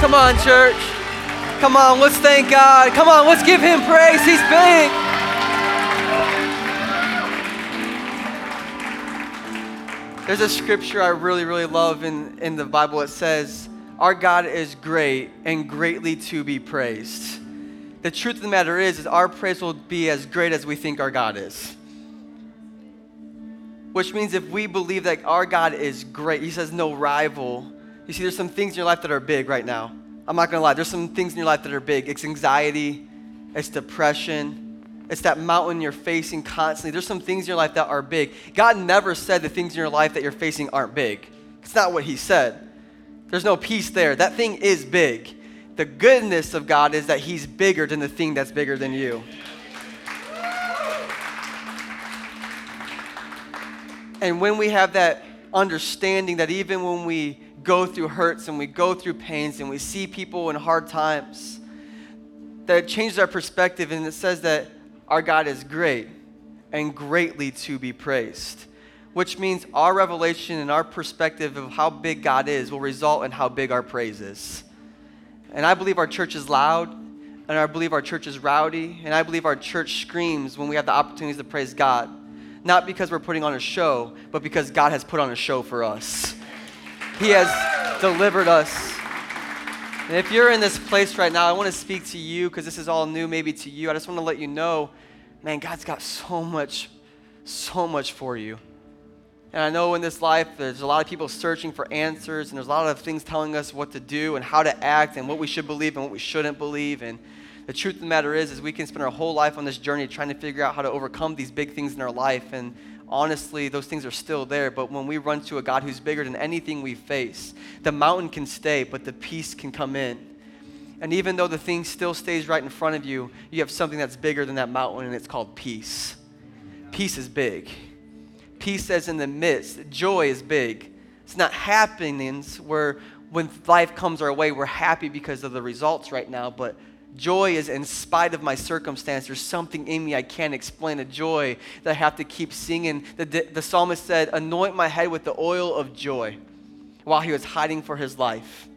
Come on, church. Come on, let's thank God. Come on, let's give Him praise. He's big. There's a scripture I really, really love in, in the Bible. It says, Our God is great and greatly to be praised. The truth of the matter is, is our praise will be as great as we think our God is. Which means if we believe that our God is great, He says no rival. You see, there's some things in your life that are big right now. I'm not gonna lie, there's some things in your life that are big. It's anxiety, it's depression, it's that mountain you're facing constantly. There's some things in your life that are big. God never said the things in your life that you're facing aren't big. It's not what He said. There's no peace there. That thing is big. The goodness of God is that He's bigger than the thing that's bigger than you. And when we have that understanding that even when we go through hurts and we go through pains and we see people in hard times, that it changes our perspective and it says that our God is great and greatly to be praised, which means our revelation and our perspective of how big God is will result in how big our praise is. And I believe our church is loud, and I believe our church is rowdy, and I believe our church screams when we have the opportunities to praise God. Not because we're putting on a show, but because God has put on a show for us. He has delivered us. And if you're in this place right now, I want to speak to you because this is all new maybe to you. I just want to let you know, man, God's got so much, so much for you. And I know in this life, there's a lot of people searching for answers, and there's a lot of things telling us what to do and how to act and what we should believe and what we shouldn't believe. And the truth of the matter is, is we can spend our whole life on this journey trying to figure out how to overcome these big things in our life. And honestly, those things are still there. But when we run to a God who's bigger than anything we face, the mountain can stay, but the peace can come in. And even though the thing still stays right in front of you, you have something that's bigger than that mountain, and it's called peace. Peace is big. Peace says in the midst. Joy is big. It's not happenings where when life comes our way, we're happy because of the results right now, but Joy is in spite of my circumstance. There's something in me I can't explain, a joy that I have to keep singing. The, the psalmist said, Anoint my head with the oil of joy while he was hiding for his life,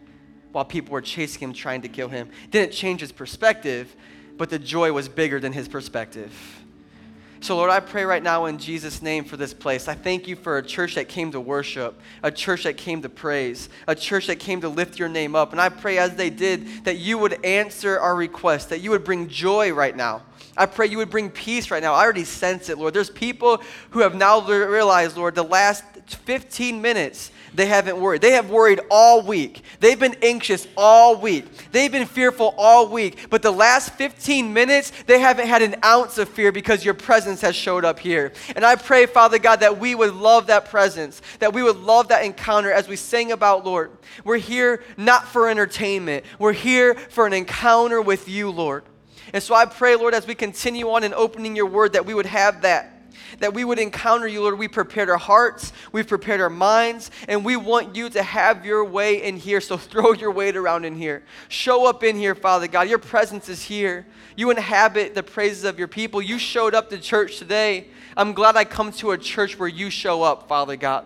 while people were chasing him, trying to kill him. Didn't change his perspective, but the joy was bigger than his perspective. So, Lord, I pray right now in Jesus' name for this place. I thank you for a church that came to worship, a church that came to praise, a church that came to lift your name up. And I pray as they did that you would answer our request, that you would bring joy right now. I pray you would bring peace right now. I already sense it, Lord. There's people who have now realized, Lord, the last 15 minutes they haven't worried. They have worried all week. They've been anxious all week. They've been fearful all week. But the last 15 minutes, they haven't had an ounce of fear because your presence has showed up here. And I pray, Father God, that we would love that presence, that we would love that encounter as we sing about, Lord. We're here not for entertainment, we're here for an encounter with you, Lord. And so I pray, Lord, as we continue on in opening your word, that we would have that that we would encounter you, Lord. We prepared our hearts, we've prepared our minds, and we want you to have your way in here. So throw your weight around in here. Show up in here, Father God. Your presence is here. You inhabit the praises of your people. You showed up to church today. I'm glad I come to a church where you show up, Father God.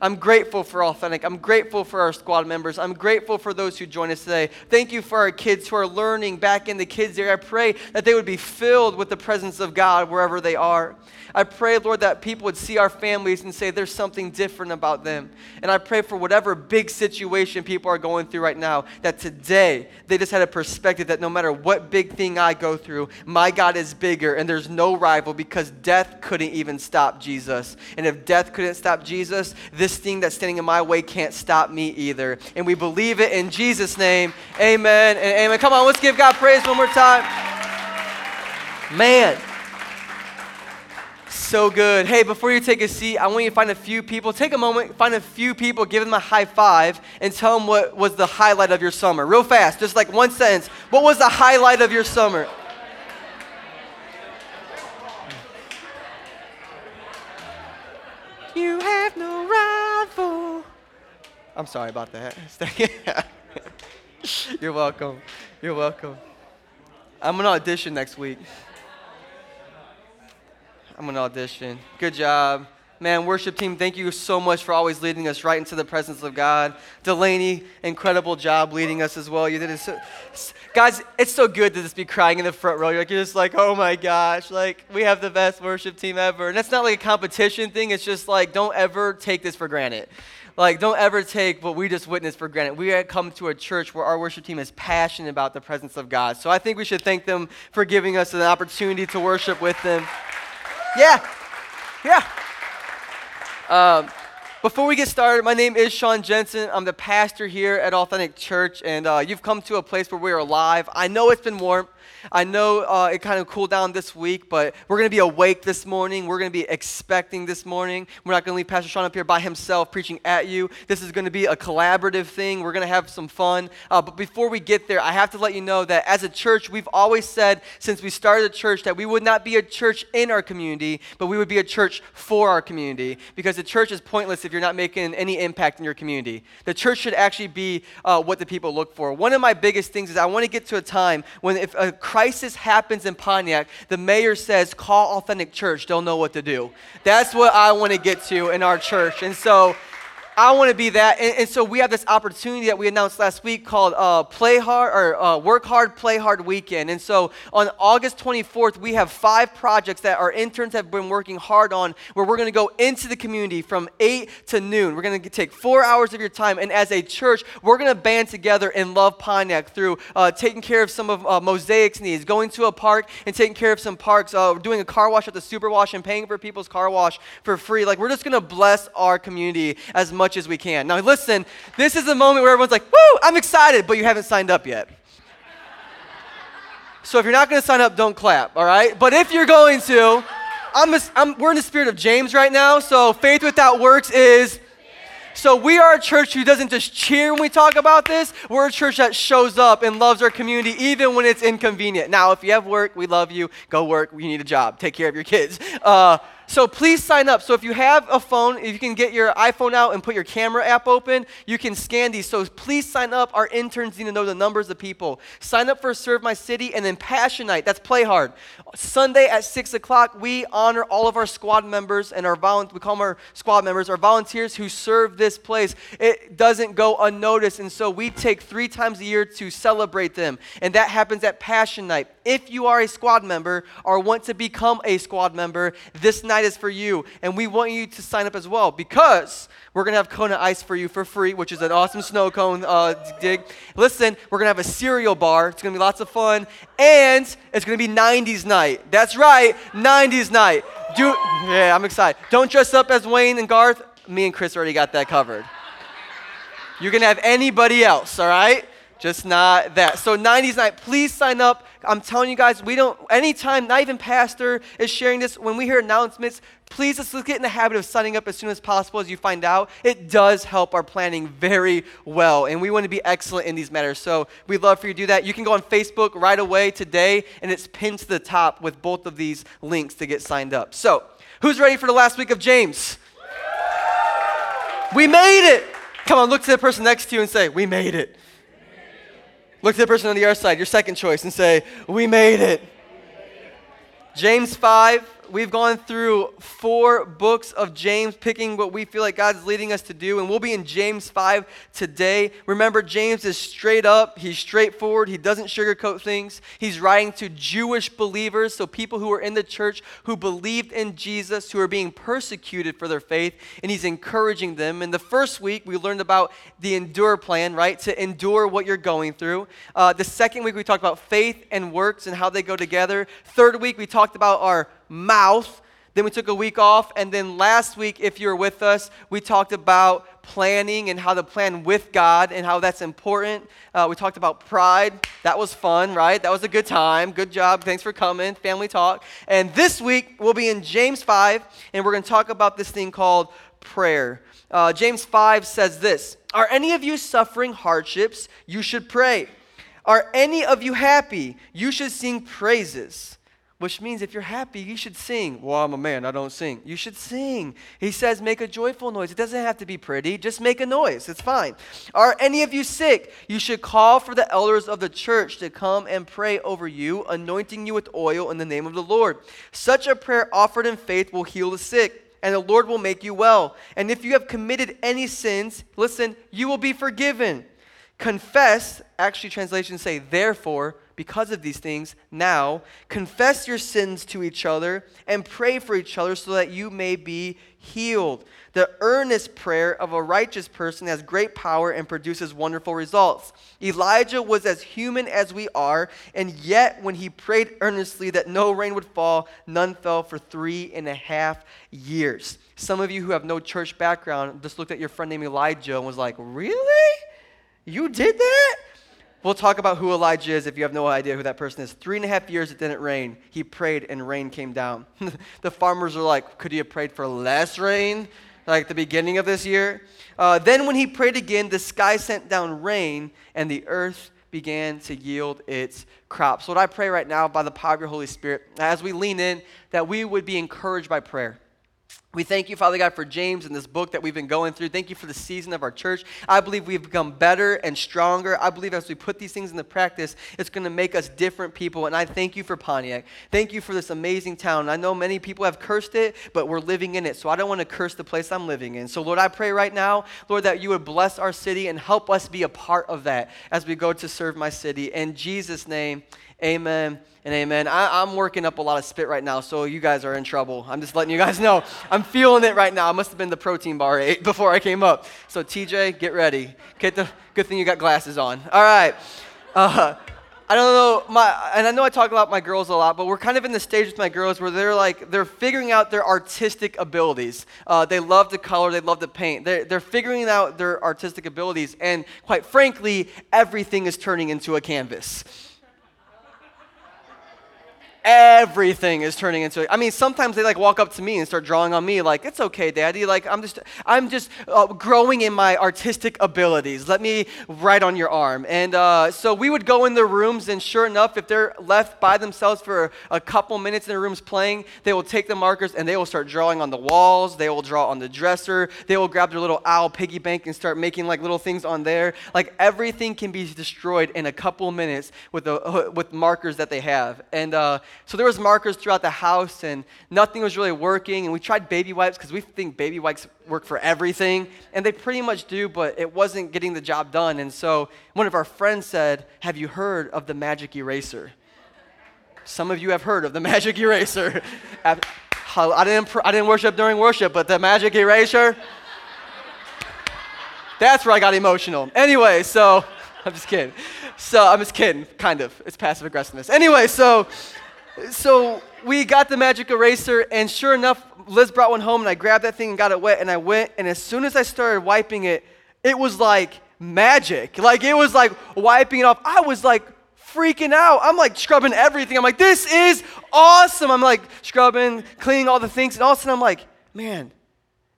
I'm grateful for Authentic. I'm grateful for our squad members. I'm grateful for those who join us today. Thank you for our kids who are learning back in the kids' area. I pray that they would be filled with the presence of God wherever they are. I pray, Lord, that people would see our families and say there's something different about them. And I pray for whatever big situation people are going through right now, that today they just had a perspective that no matter what big thing I go through, my God is bigger and there's no rival because death couldn't even stop Jesus. And if death couldn't stop Jesus, this thing that's standing in my way can't stop me either. And we believe it in Jesus' name. Amen and amen. Come on, let's give God praise one more time. Man. So good. Hey, before you take a seat, I want you to find a few people. Take a moment, find a few people, give them a high five, and tell them what was the highlight of your summer. Real fast, just like one sentence. What was the highlight of your summer? You have no rival. I'm sorry about that. You're welcome. You're welcome. I'm gonna audition next week. I'm gonna audition. Good job. Man, worship team, thank you so much for always leading us right into the presence of God. Delaney, incredible job leading us as well. You did it so, guys, it's so good to just be crying in the front row. You're like, you're just like, oh my gosh, like we have the best worship team ever. And that's not like a competition thing. It's just like, don't ever take this for granted. Like, don't ever take what we just witnessed for granted. We come to a church where our worship team is passionate about the presence of God. So I think we should thank them for giving us an opportunity to worship with them. Yeah, yeah. Um, before we get started, my name is Sean Jensen. I'm the pastor here at Authentic Church, and uh, you've come to a place where we are live. I know it's been warm. I know uh, it kind of cooled down this week, but we're going to be awake this morning. We're going to be expecting this morning. We're not going to leave Pastor Sean up here by himself preaching at you. This is going to be a collaborative thing. We're going to have some fun. Uh, but before we get there, I have to let you know that as a church, we've always said since we started the church that we would not be a church in our community, but we would be a church for our community because the church is pointless if you're not making any impact in your community. The church should actually be uh, what the people look for. One of my biggest things is I want to get to a time when if a crisis happens in Pontiac, the mayor says, call Authentic Church. Don't know what to do. That's what I want to get to in our church. And so I want to be that. And, and, so we have this opportunity that we announced last week called uh, Play Hard or uh, Work Hard, Play Hard Weekend. And so on August 24th, we have five projects that our interns have been working hard on where we're going to go into the community from 8 to noon. We're going to take four hours of your time. And as a church, we're going to band together and love Pontiac through uh, taking care of some of uh, Mosaic's needs, going to a park and taking care of some parks, uh, doing a car wash at the Super Wash and paying for people's car wash for free. Like, we're just going to bless our community as much much as we can. Now, listen, this is the moment where everyone's like, woo, I'm excited, but you haven't signed up yet. So if you're not going to sign up, don't clap, all right? But if you're going to, I'm, a, I'm, we're in the spirit of James right now, so faith without works is. So we are a church who doesn't just cheer when we talk about this. We're a church that shows up and loves our community even when it's inconvenient. Now, if you have work, we love you. Go work. You need a job. Take care of your kids. Uh, so please sign up. So if you have a phone, if you can get your iPhone out and put your camera app open, you can scan these. So please sign up. Our interns need to know the numbers of people. Sign up for Serve My City and then Passion Night. That's Play Hard. Sunday at 6 o'clock, we honor all of our squad members and our volunteers. We call them our squad members, our volunteers who serve this place. It doesn't go unnoticed. And so we take three times a year to celebrate them. And that happens at Passion Night. If you are a squad member or want to become a squad member, this night is for you. And we want you to sign up as well because we're going to have Kona Ice for you for free, which is an awesome snow cone uh, dig. Listen, we're going to have a cereal bar. It's going to be lots of fun. And it's going to be 90s night. That's right, 90s night. Do, yeah, I'm excited. Don't dress up as Wayne and Garth. Me and Chris already got that covered. You can have anybody else, all right? Just not that. So 90s night, please sign up. I'm telling you guys, we don't, anytime, not even pastor is sharing this, when we hear announcements, please let's get in the habit of signing up as soon as possible as you find out. It does help our planning very well, and we want to be excellent in these matters. So we'd love for you to do that. You can go on Facebook right away today, and it's pinned to the top with both of these links to get signed up. So, who's ready for the last week of James? We made it! Come on, look to the person next to you and say, We made it. Look to the person on the other side, your second choice, and say, We made it. James 5, we've gone through four books of James, picking what we feel like God's leading us to do, and we'll be in James 5 today. Remember, James is straight up, he's straightforward, he doesn't sugarcoat things. He's writing to Jewish believers, so people who are in the church who believed in Jesus, who are being persecuted for their faith, and he's encouraging them. In the first week, we learned about the endure plan, right? To endure what you're going through. Uh, the second week, we talked about faith and works and how they go together. Third week, we talked about our mouth. Then we took a week off. And then last week, if you were with us, we talked about planning and how to plan with God and how that's important. Uh, we talked about pride. That was fun, right? That was a good time. Good job. Thanks for coming. Family talk. And this week, we'll be in James 5, and we're going to talk about this thing called prayer. Uh, James 5 says this Are any of you suffering hardships? You should pray. Are any of you happy? You should sing praises which means if you're happy, you should sing. Well, I'm a man, I don't sing. You should sing. He says, make a joyful noise. It doesn't have to be pretty, just make a noise. It's fine. Are any of you sick? You should call for the elders of the church to come and pray over you, anointing you with oil in the name of the Lord. Such a prayer offered in faith will heal the sick and the Lord will make you well. And if you have committed any sins, listen, you will be forgiven. Confess, actually, translations say, therefore, because of these things, now confess your sins to each other and pray for each other so that you may be healed. The earnest prayer of a righteous person has great power and produces wonderful results. Elijah was as human as we are, and yet when he prayed earnestly that no rain would fall, none fell for three and a half years. Some of you who have no church background just looked at your friend named Elijah and was like, Really? You did that? We'll talk about who Elijah is if you have no idea who that person is. Three and a half years it didn't rain. He prayed and rain came down. the farmers are like, could he have prayed for less rain? Like the beginning of this year? Uh, then when he prayed again, the sky sent down rain and the earth began to yield its crops. So, what I pray right now by the power of your Holy Spirit, as we lean in, that we would be encouraged by prayer we thank you, Father God, for James and this book that we've been going through. Thank you for the season of our church. I believe we've become better and stronger. I believe as we put these things into practice, it's going to make us different people. And I thank you for Pontiac. Thank you for this amazing town. I know many people have cursed it, but we're living in it. So I don't want to curse the place I'm living in. So, Lord, I pray right now, Lord, that you would bless our city and help us be a part of that as we go to serve my city. In Jesus' name, Amen and amen. I, am working up a lot of spit right now, so you guys are in trouble. I'm just letting you guys know. I'm feeling it right now. I must have been the protein bar ate before I came up. So, TJ, get ready. Get the, good thing you got glasses on. All right. Uh, I don't know, my, and I know I talk about my girls a lot, but we're kind of in the stage with my girls where they're like, they're figuring out their artistic abilities. Uh, they love to color, they love to paint. They're, they're figuring out their artistic abilities, and quite frankly, everything is turning into a canvas everything is turning into i mean sometimes they like walk up to me and start drawing on me like it's okay daddy like i'm just i'm just uh, growing in my artistic abilities. Let me write on your arm. And uh, so we would go in their rooms and sure enough if they're left by themselves for a couple minutes in their rooms playing they will take the markers and they will start drawing on the walls they will draw on the dresser they will grab their little owl piggy bank and start making like little things on there. Like everything can be destroyed in a couple minutes with the with markers that they have. And uh, so there was markers throughout the house and nothing was really working. And we tried baby wipes because we think baby wipes work for everything. And they pretty much do, but it wasn't getting the job done. And so one of our friends said, Have you heard of the magic eraser? Some of you have heard of the magic eraser. I didn't, I didn't worship during worship, but the magic eraser, that's where I got emotional. Anyway, so I'm just kidding. So I'm just kidding, kind of. It's passive aggressiveness. Anyway, so so we got the magic eraser, and sure enough, Liz brought one home, and I grabbed that thing and got it wet, and I went, and as soon as I started wiping it, it was like magic. Like it was like wiping it off. I was like freaking out. I'm like scrubbing everything. I'm like, this is awesome. I'm like scrubbing, cleaning all the things, and all of a sudden I'm like, man,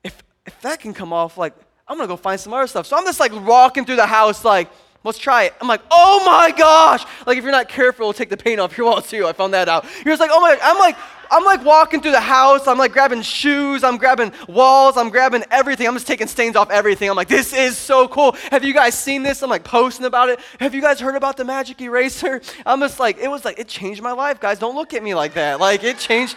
if if that can come off, like I'm gonna go find some other stuff. So I'm just like walking through the house, like Let's try it. I'm like, oh my gosh. Like if you're not careful, it'll take the paint off your wall too. I found that out. You're just like, oh my, I'm like, I'm like walking through the house. I'm like grabbing shoes. I'm grabbing walls. I'm grabbing everything. I'm just taking stains off everything. I'm like, this is so cool. Have you guys seen this? I'm like posting about it. Have you guys heard about the magic eraser? I'm just like, it was like, it changed my life, guys. Don't look at me like that. Like it changed.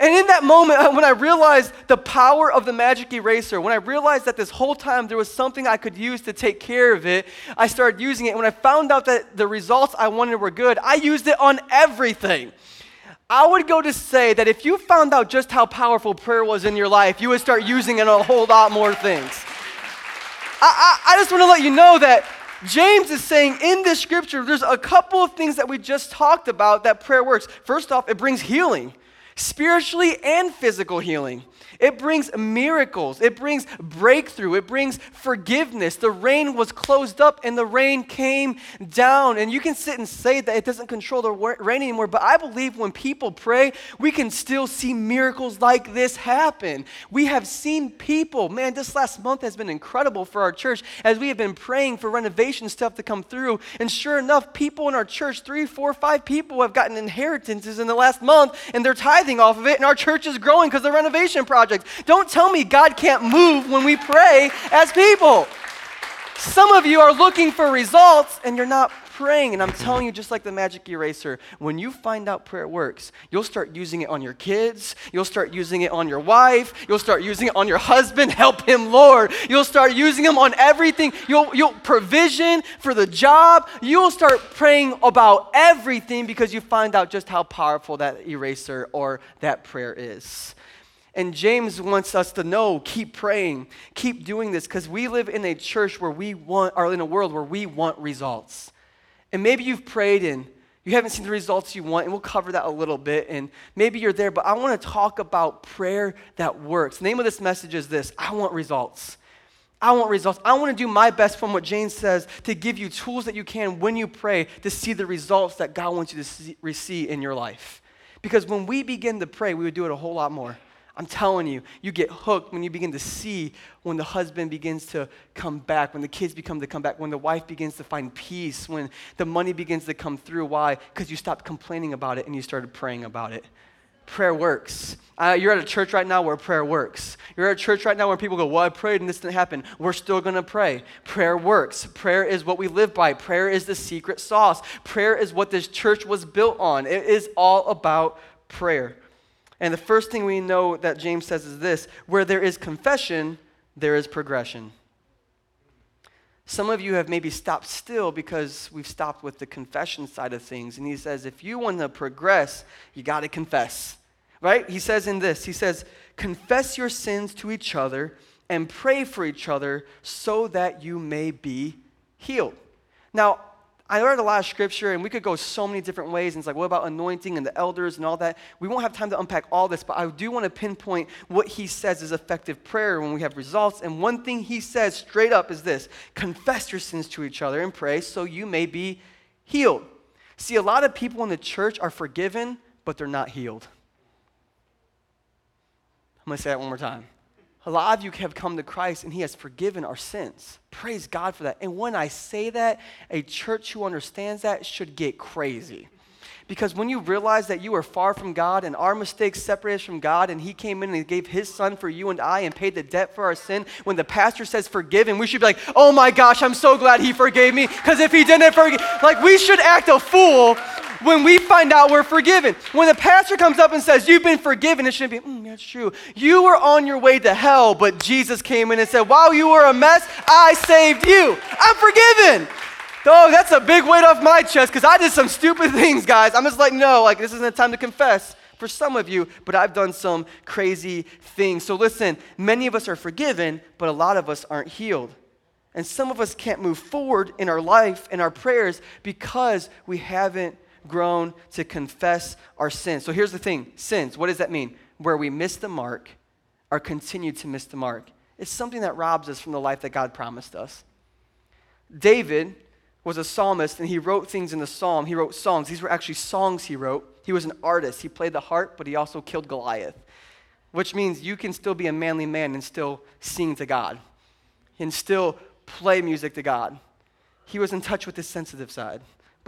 And in that moment, when I realized the power of the magic eraser, when I realized that this whole time there was something I could use to take care of it, I started using it. And when I found out that the results I wanted were good, I used it on everything. I would go to say that if you found out just how powerful prayer was in your life, you would start using it on a whole lot more things. I, I, I just want to let you know that James is saying in this scripture, there's a couple of things that we just talked about that prayer works. First off, it brings healing spiritually and physical healing. It brings miracles. It brings breakthrough. It brings forgiveness. The rain was closed up and the rain came down. And you can sit and say that it doesn't control the rain anymore, but I believe when people pray, we can still see miracles like this happen. We have seen people, man, this last month has been incredible for our church as we have been praying for renovation stuff to come through. And sure enough, people in our church, three, four, five people have gotten inheritances in the last month and they're tithing off of it, and our church is growing because the renovation project project. Don't tell me God can't move when we pray as people. Some of you are looking for results and you're not praying. And I'm telling you, just like the magic eraser, when you find out prayer works, you'll start using it on your kids. You'll start using it on your wife. You'll start using it on your husband. Help him, Lord. You'll start using them on everything. You'll, you'll provision for the job. You'll start praying about everything because you find out just how powerful that eraser or that prayer is. And James wants us to know keep praying, keep doing this, because we live in a church where we want, or in a world where we want results. And maybe you've prayed and you haven't seen the results you want, and we'll cover that a little bit. And maybe you're there, but I want to talk about prayer that works. The name of this message is this I want results. I want results. I want to do my best from what James says to give you tools that you can when you pray to see the results that God wants you to see, receive in your life. Because when we begin to pray, we would do it a whole lot more. I'm telling you, you get hooked when you begin to see when the husband begins to come back, when the kids become to come back, when the wife begins to find peace, when the money begins to come through. Why? Because you stopped complaining about it and you started praying about it. Prayer works. Uh, you're at a church right now where prayer works. You're at a church right now where people go, Well, I prayed and this didn't happen. We're still going to pray. Prayer works. Prayer is what we live by. Prayer is the secret sauce. Prayer is what this church was built on. It is all about prayer. And the first thing we know that James says is this where there is confession, there is progression. Some of you have maybe stopped still because we've stopped with the confession side of things. And he says, if you want to progress, you got to confess. Right? He says in this, he says, confess your sins to each other and pray for each other so that you may be healed. Now, I read a lot of scripture, and we could go so many different ways. And it's like, what about anointing and the elders and all that? We won't have time to unpack all this, but I do want to pinpoint what he says is effective prayer when we have results. And one thing he says straight up is this confess your sins to each other and pray so you may be healed. See, a lot of people in the church are forgiven, but they're not healed. I'm going to say that one more time. A lot of you have come to Christ and He has forgiven our sins. Praise God for that. And when I say that, a church who understands that should get crazy. Because when you realize that you are far from God and our mistakes separate us from God, and He came in and gave His Son for you and I and paid the debt for our sin, when the pastor says forgiven, we should be like, oh my gosh, I'm so glad He forgave me. Because if He didn't forgive, like we should act a fool when we find out we're forgiven. When the pastor comes up and says, You've been forgiven, it shouldn't be, mm, That's true. You were on your way to hell, but Jesus came in and said, While you were a mess, I saved you. I'm forgiven. Oh, that's a big weight off my chest because I did some stupid things, guys. I'm just like, no, like this isn't the time to confess for some of you, but I've done some crazy things. So listen, many of us are forgiven, but a lot of us aren't healed. And some of us can't move forward in our life and our prayers because we haven't grown to confess our sins. So here's the thing sins, what does that mean? Where we miss the mark or continue to miss the mark. It's something that robs us from the life that God promised us. David was a psalmist and he wrote things in the psalm. He wrote songs. These were actually songs he wrote. He was an artist. He played the harp, but he also killed Goliath, which means you can still be a manly man and still sing to God and still play music to God. He was in touch with his sensitive side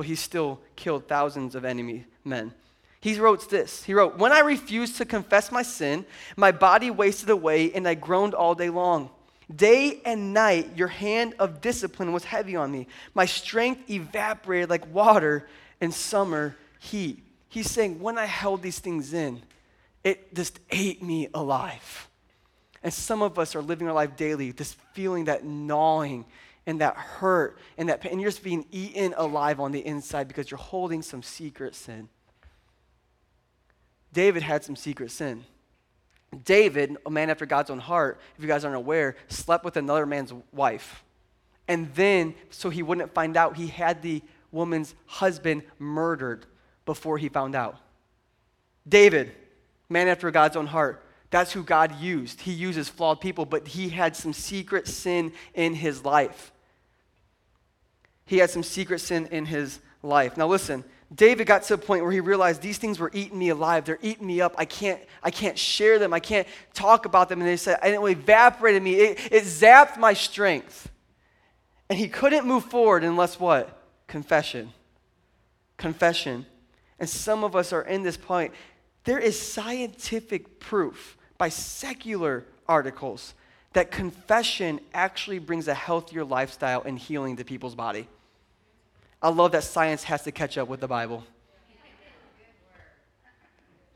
but he still killed thousands of enemy men. He wrote this. He wrote, When I refused to confess my sin, my body wasted away and I groaned all day long. Day and night, your hand of discipline was heavy on me. My strength evaporated like water in summer heat. He's saying, When I held these things in, it just ate me alive. And some of us are living our life daily, just feeling that gnawing and that hurt and that pain. And you're just being eaten alive on the inside because you're holding some secret sin. David had some secret sin. David, a man after God's own heart, if you guys aren't aware, slept with another man's wife. And then, so he wouldn't find out, he had the woman's husband murdered before he found out. David, man after God's own heart, that's who God used. He uses flawed people, but he had some secret sin in his life. He had some secret sin in his life. Now listen, David got to a point where he realized these things were eating me alive. They're eating me up. I can't, I can't share them. I can't talk about them. And they said, and it evaporated me. It, it zapped my strength. And he couldn't move forward unless what? Confession. Confession. And some of us are in this point. There is scientific proof by secular articles that confession actually brings a healthier lifestyle and healing to people's body. I love that science has to catch up with the Bible.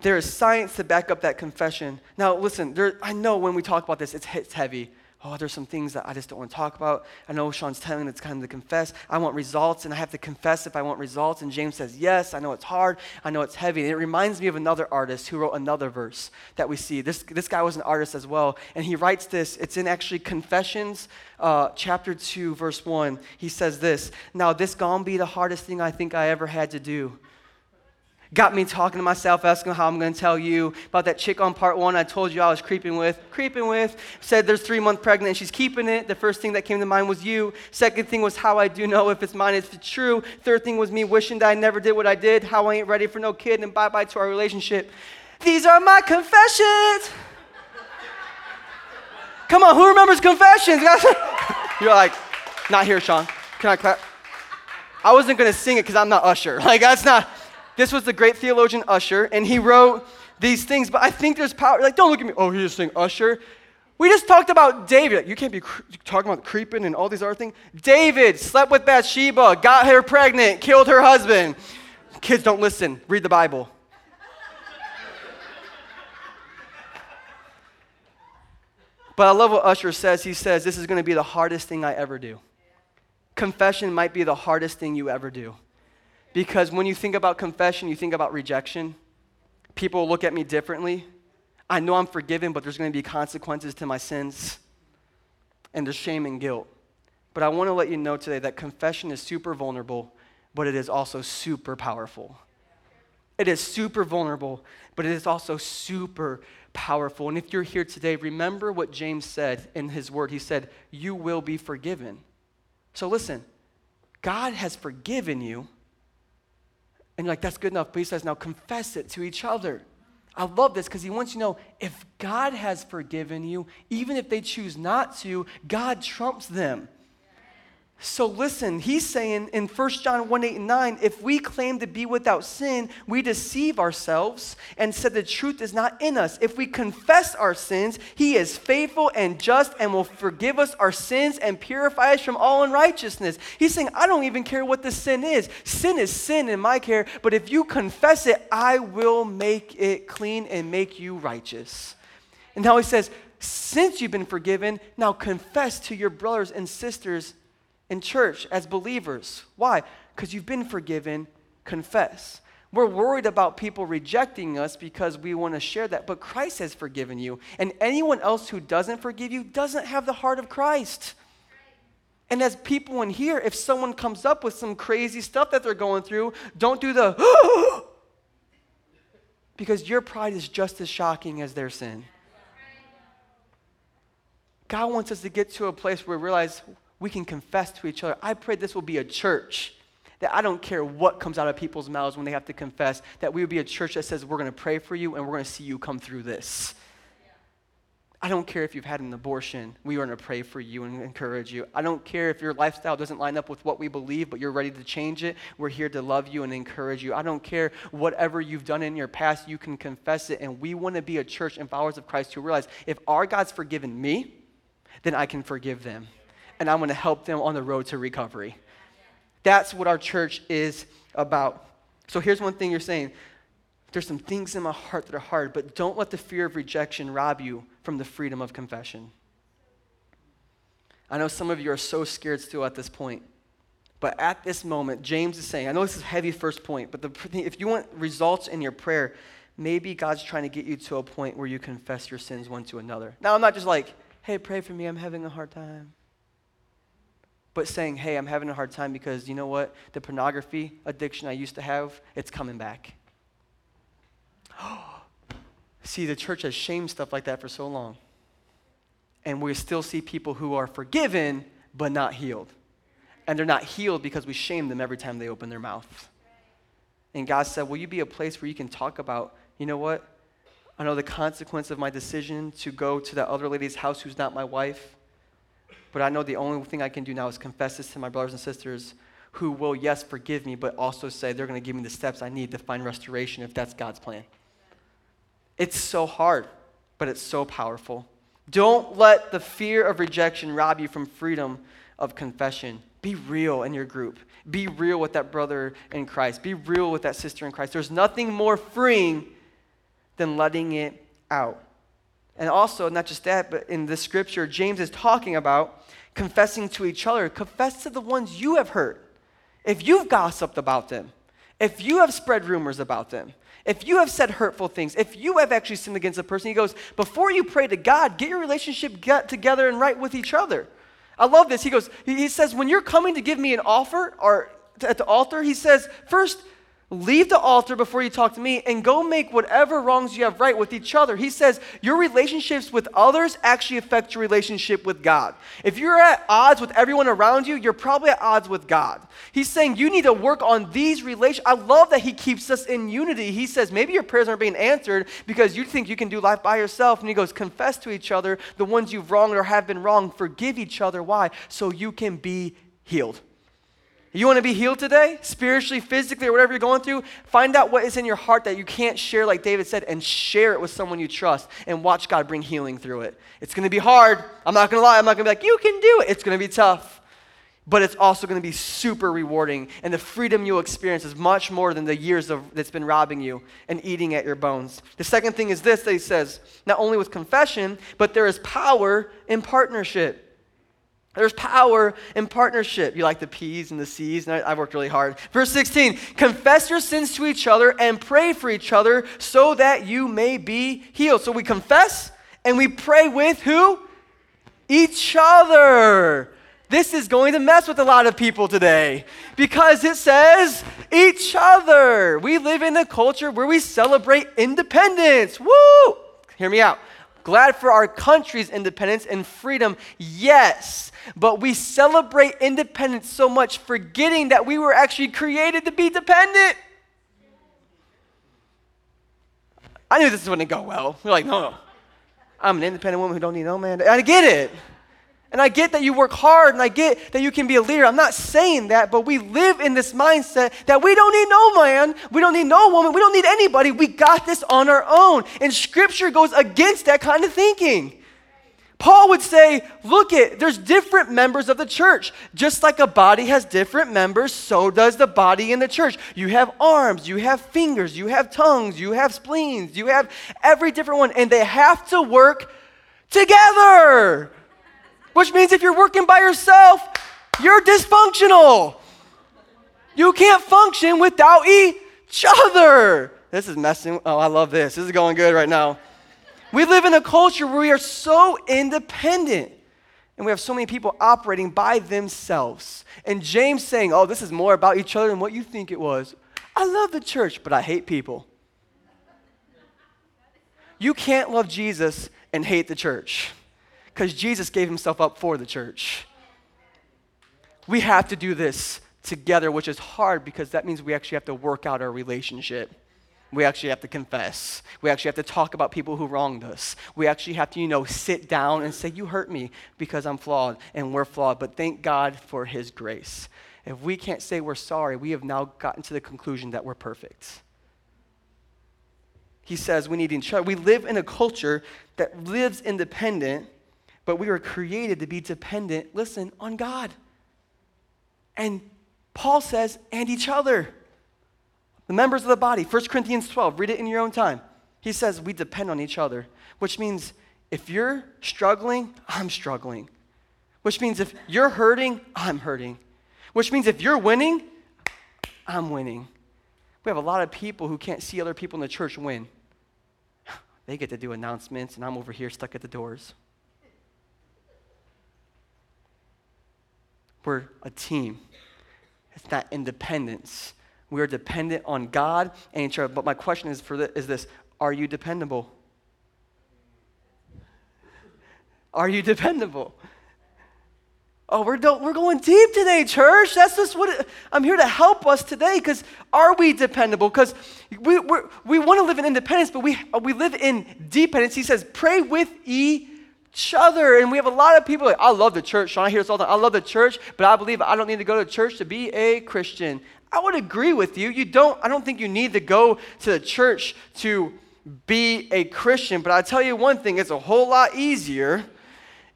There is science to back up that confession. Now, listen, there, I know when we talk about this, it's, it's heavy oh, there's some things that I just don't want to talk about. I know Sean's telling it's kind of to confess. I want results, and I have to confess if I want results. And James says, yes, I know it's hard. I know it's heavy. And it reminds me of another artist who wrote another verse that we see. This, this guy was an artist as well. And he writes this. It's in actually Confessions, uh, chapter 2, verse 1. He says this Now, this gonna be the hardest thing I think I ever had to do got me talking to myself, asking how I'm going to tell you about that chick on part one I told you I was creeping with. Creeping with, said there's three months pregnant and she's keeping it. The first thing that came to mind was you. Second thing was how I do know if it's mine, if it's true. Third thing was me wishing that I never did what I did, how I ain't ready for no kid, and bye bye to our relationship. These are my confessions. Come on, who remembers confessions? You're like, not here, Sean. Can I clap? I wasn't to sing it because I'm not Usher. Like, that's not. This was the great theologian Usher, and he wrote these things. But I think there's power. Like, don't look at me. Oh, he just saying Usher. We just talked about David. You can't be talking about creeping and all these other things. David slept with Bathsheba, got her pregnant, killed her husband. Kids don't listen. Read the Bible. But I love what Usher says. He says, This is going to be the hardest thing I ever do. Confession might be the hardest thing you ever do. Because when you think about confession, you think about rejection. People look at me differently. I know I'm forgiven, but there's going to be consequences to my sins. And there's shame and guilt. But I want to let you know today that confession is super vulnerable, but it is also super powerful. It is super vulnerable, but it is also super powerful. And if you're here today, remember what James said in his word. He said, You will be forgiven. So listen, God has forgiven you and you're like, that's good enough. But he says, now confess it to each other. I love this because he wants you to know if God has forgiven you, even if they choose not to, God trumps them. So listen, he's saying in 1 John 1 8 and 9, if we claim to be without sin, we deceive ourselves and said the truth is not in us. If we confess our sins, he is faithful and just and will forgive us our sins and purify us from all unrighteousness. He's saying, I don't even care what the sin is. Sin is sin in my care, but if you confess it, I will make it clean and make you righteous. And now he says, since you've been forgiven, now confess to your brothers and sisters in church as believers. Why? Because you've been forgiven, confess. We're worried about people rejecting us because we want to share that, but Christ has forgiven you. And anyone else who doesn't forgive you doesn't have the heart of Christ. And as people in here, if someone comes up with some crazy stuff that they're going through, don't do the because your pride is just as shocking as their sin. God wants us to get to a place where we realize we can confess to each other. I pray this will be a church that I don't care what comes out of people's mouths when they have to confess, that we would be a church that says, We're going to pray for you and we're going to see you come through this. I don't care if you've had an abortion. We are going to pray for you and encourage you. I don't care if your lifestyle doesn't line up with what we believe, but you're ready to change it. We're here to love you and encourage you. I don't care whatever you've done in your past, you can confess it. And we want to be a church and followers of Christ who realize if our God's forgiven me, then I can forgive them and I'm going to help them on the road to recovery. That's what our church is about. So here's one thing you're saying there's some things in my heart that are hard, but don't let the fear of rejection rob you from the freedom of confession. I know some of you are so scared still at this point. But at this moment, James is saying, I know this is a heavy first point, but the, if you want results in your prayer, maybe God's trying to get you to a point where you confess your sins one to another. Now, I'm not just like, hey, pray for me, I'm having a hard time but saying, hey, I'm having a hard time because you know what? The pornography addiction I used to have, it's coming back. see, the church has shamed stuff like that for so long. And we still see people who are forgiven but not healed. And they're not healed because we shame them every time they open their mouth. And God said, Will you be a place where you can talk about, you know what? I know the consequence of my decision to go to that other lady's house who's not my wife. But I know the only thing I can do now is confess this to my brothers and sisters who will, yes, forgive me, but also say they're going to give me the steps I need to find restoration if that's God's plan. It's so hard, but it's so powerful. Don't let the fear of rejection rob you from freedom of confession. Be real in your group. Be real with that brother in Christ. Be real with that sister in Christ. There's nothing more freeing than letting it out. And also, not just that, but in the scripture, James is talking about confessing to each other. Confess to the ones you have hurt. If you've gossiped about them, if you have spread rumors about them, if you have said hurtful things, if you have actually sinned against a person, he goes, before you pray to God, get your relationship get together and right with each other. I love this. He goes, he says, when you're coming to give me an offer or at the altar, he says, first, Leave the altar before you talk to me and go make whatever wrongs you have right with each other. He says your relationships with others actually affect your relationship with God. If you're at odds with everyone around you, you're probably at odds with God. He's saying you need to work on these relations. I love that he keeps us in unity. He says maybe your prayers aren't being answered because you think you can do life by yourself. And he goes, confess to each other the ones you've wronged or have been wrong. Forgive each other. Why? So you can be healed. You want to be healed today, spiritually, physically, or whatever you're going through? Find out what is in your heart that you can't share, like David said, and share it with someone you trust and watch God bring healing through it. It's going to be hard. I'm not going to lie. I'm not going to be like, you can do it. It's going to be tough. But it's also going to be super rewarding. And the freedom you'll experience is much more than the years of, that's been robbing you and eating at your bones. The second thing is this that he says not only with confession, but there is power in partnership. There's power in partnership. You like the P's and the C's, and I, have worked really hard. Verse 16 Confess your sins to each other and pray for each other so that you may be healed. So we confess and we pray with who? Each other. This is going to mess with a lot of people today because it says each other. We live in a culture where we celebrate independence. Woo! Hear me out. Glad for our country's independence and freedom, yes. But we celebrate independence so much, forgetting that we were actually created to be dependent. I knew this wouldn't go well. We're like, no, no. I'm an independent woman who don't need no man. I get it. And I get that you work hard and I get that you can be a leader. I'm not saying that, but we live in this mindset that we don't need no man, we don't need no woman, we don't need anybody. We got this on our own. And scripture goes against that kind of thinking. Paul would say, look it, there's different members of the church. Just like a body has different members, so does the body in the church. You have arms, you have fingers, you have tongues, you have spleens, you have every different one, and they have to work together. Which means if you're working by yourself, you're dysfunctional. You can't function without each other. This is messing. Oh, I love this. This is going good right now. We live in a culture where we are so independent and we have so many people operating by themselves. And James saying, Oh, this is more about each other than what you think it was. I love the church, but I hate people. You can't love Jesus and hate the church because Jesus gave himself up for the church. We have to do this together, which is hard because that means we actually have to work out our relationship. We actually have to confess. We actually have to talk about people who wronged us. We actually have to, you know, sit down and say, You hurt me because I'm flawed and we're flawed, but thank God for His grace. If we can't say we're sorry, we have now gotten to the conclusion that we're perfect. He says we need each other. We live in a culture that lives independent, but we were created to be dependent, listen, on God. And Paul says, and each other the members of the body, 1 Corinthians 12, read it in your own time. He says we depend on each other, which means if you're struggling, I'm struggling. Which means if you're hurting, I'm hurting. Which means if you're winning, I'm winning. We have a lot of people who can't see other people in the church win. They get to do announcements, and I'm over here stuck at the doors. We're a team. It's not independence. We are dependent on God and each other. But my question is, for the, is this Are you dependable? Are you dependable? Oh, we're, do- we're going deep today, church. That's just what it, I'm here to help us today because are we dependable? Because we, we want to live in independence, but we, we live in dependence. He says, pray with each other. And we have a lot of people like, I love the church. Sean, I hear this all the time. I love the church, but I believe I don't need to go to church to be a Christian. I would agree with you. You don't, I don't think you need to go to the church to be a Christian. But I tell you one thing, it's a whole lot easier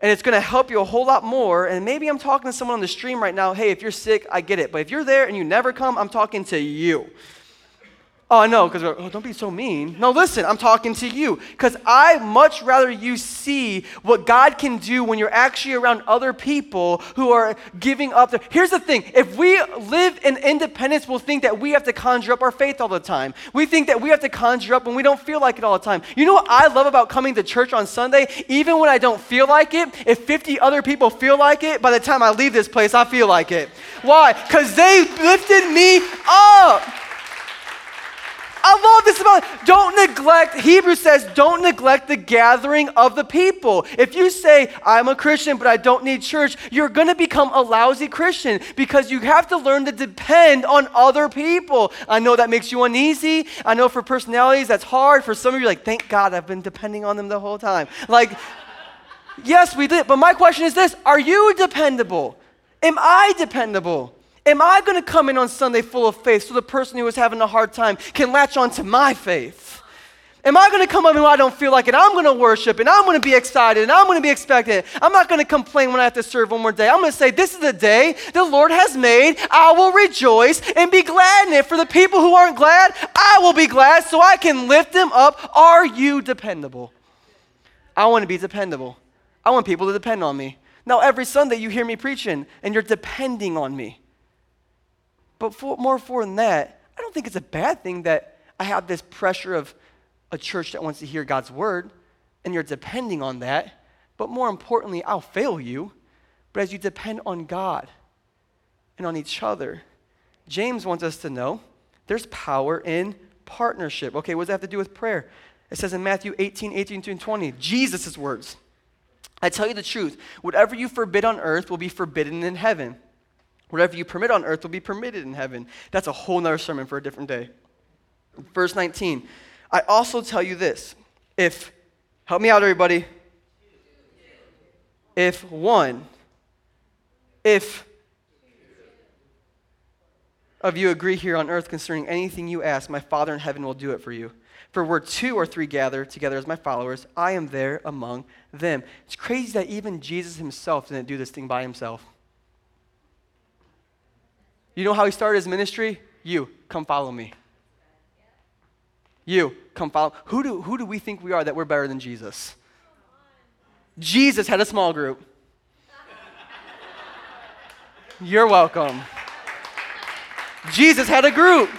and it's going to help you a whole lot more. And maybe I'm talking to someone on the stream right now. Hey, if you're sick, I get it. But if you're there and you never come, I'm talking to you. Oh, I know, because oh, don't be so mean. No, listen, I'm talking to you. Because I much rather you see what God can do when you're actually around other people who are giving up their. Here's the thing if we live in independence, we'll think that we have to conjure up our faith all the time. We think that we have to conjure up when we don't feel like it all the time. You know what I love about coming to church on Sunday? Even when I don't feel like it, if 50 other people feel like it, by the time I leave this place, I feel like it. Why? Because they lifted me up. I love this about. Don't neglect, Hebrews says, don't neglect the gathering of the people. If you say, I'm a Christian, but I don't need church, you're going to become a lousy Christian because you have to learn to depend on other people. I know that makes you uneasy. I know for personalities that's hard. For some of you, like, thank God I've been depending on them the whole time. Like, yes, we did. But my question is this Are you dependable? Am I dependable? Am I going to come in on Sunday full of faith so the person who is having a hard time can latch on to my faith? Am I going to come up when I don't feel like it? I'm going to worship and I'm going to be excited and I'm going to be expectant. I'm not going to complain when I have to serve one more day. I'm going to say, This is the day the Lord has made. I will rejoice and be glad in it. For the people who aren't glad, I will be glad so I can lift them up. Are you dependable? I want to be dependable. I want people to depend on me. Now, every Sunday you hear me preaching and you're depending on me. But for, more for than that, I don't think it's a bad thing that I have this pressure of a church that wants to hear God's word, and you're depending on that. But more importantly, I'll fail you. But as you depend on God and on each other, James wants us to know there's power in partnership. Okay, what does that have to do with prayer? It says in Matthew 18, 18 to 20, Jesus' words. I tell you the truth, whatever you forbid on earth will be forbidden in heaven Whatever you permit on earth will be permitted in heaven. That's a whole nother sermon for a different day. Verse 19. I also tell you this. If, help me out, everybody. If one, if of you agree here on earth concerning anything you ask, my Father in heaven will do it for you. For where two or three gather together as my followers, I am there among them. It's crazy that even Jesus himself didn't do this thing by himself. You know how he started his ministry? You, come follow me. You, come follow. Who do, who do we think we are that we're better than Jesus? Jesus had a small group. You're welcome. Jesus had a group.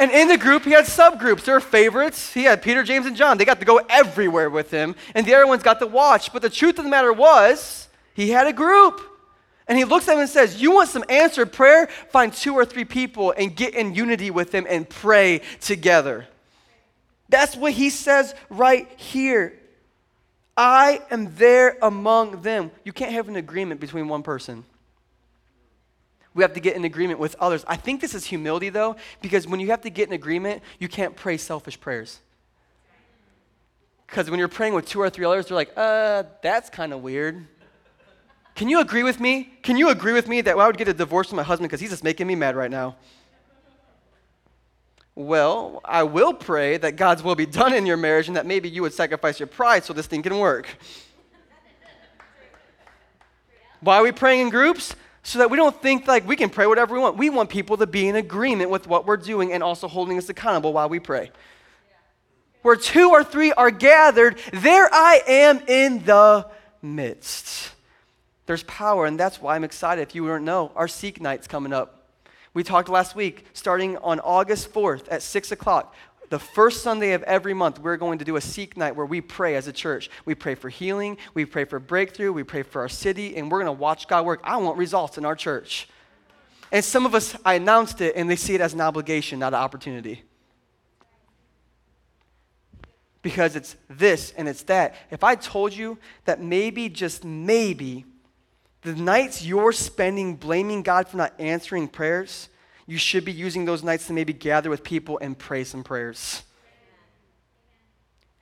And in the group, he had subgroups. There were favorites. He had Peter, James, and John. They got to go everywhere with him, and the other ones got to watch. But the truth of the matter was, he had a group. And he looks at him and says, You want some answered prayer? Find two or three people and get in unity with them and pray together. That's what he says right here. I am there among them. You can't have an agreement between one person. We have to get in agreement with others. I think this is humility, though, because when you have to get in agreement, you can't pray selfish prayers. Because when you're praying with two or three others, they're like, uh, that's kind of weird. Can you agree with me? Can you agree with me that I would get a divorce from my husband because he's just making me mad right now? Well, I will pray that God's will be done in your marriage and that maybe you would sacrifice your pride so this thing can work. Why are we praying in groups? So that we don't think like we can pray whatever we want. We want people to be in agreement with what we're doing and also holding us accountable while we pray. Where two or three are gathered, there I am in the midst. There's power, and that's why I'm excited. If you don't know, our Seek Night's coming up. We talked last week, starting on August 4th at 6 o'clock. The first Sunday of every month, we're going to do a Seek Night where we pray as a church. We pray for healing, we pray for breakthrough, we pray for our city, and we're going to watch God work. I want results in our church. And some of us, I announced it, and they see it as an obligation, not an opportunity because it's this and it's that. If I told you that maybe, just maybe, the nights you're spending blaming God for not answering prayers, you should be using those nights to maybe gather with people and pray some prayers.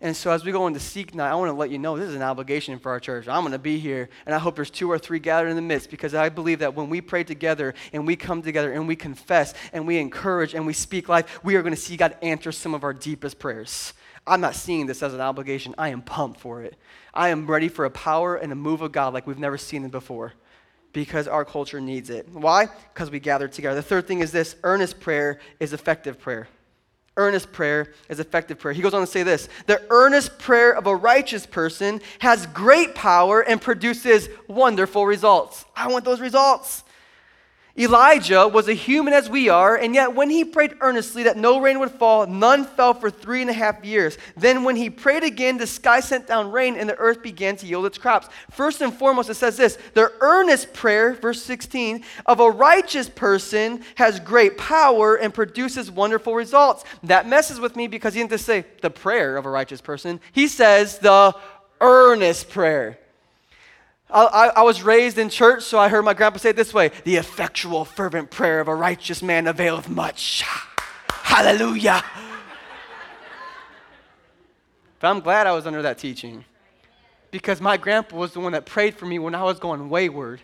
And so, as we go into Seek Night, I want to let you know this is an obligation for our church. I'm going to be here, and I hope there's two or three gathered in the midst because I believe that when we pray together and we come together and we confess and we encourage and we speak life, we are going to see God answer some of our deepest prayers. I'm not seeing this as an obligation. I am pumped for it. I am ready for a power and a move of God like we've never seen it before because our culture needs it. Why? Because we gather together. The third thing is this earnest prayer is effective prayer. Earnest prayer is effective prayer. He goes on to say this The earnest prayer of a righteous person has great power and produces wonderful results. I want those results. Elijah was a human as we are, and yet when he prayed earnestly that no rain would fall, none fell for three and a half years. Then, when he prayed again, the sky sent down rain, and the earth began to yield its crops. First and foremost, it says this the earnest prayer, verse 16, of a righteous person has great power and produces wonderful results. That messes with me because he didn't just say the prayer of a righteous person, he says the earnest prayer. I, I, was raised in church, so I heard my grandpa say it this way The effectual, fervent prayer of a righteous man availeth much. Hallelujah. but I'm glad I was under that teaching because my grandpa was the one that prayed for me when I was going wayward.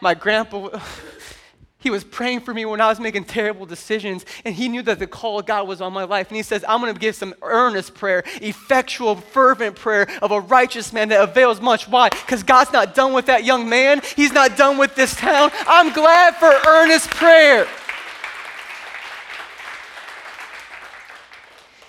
My grandpa. He was praying for me when I was making terrible decisions, and he knew that the call of God was on my life. And he says, I'm going to give some earnest prayer, effectual, fervent prayer of a righteous man that avails much. Why? Because God's not done with that young man, He's not done with this town. I'm glad for earnest prayer.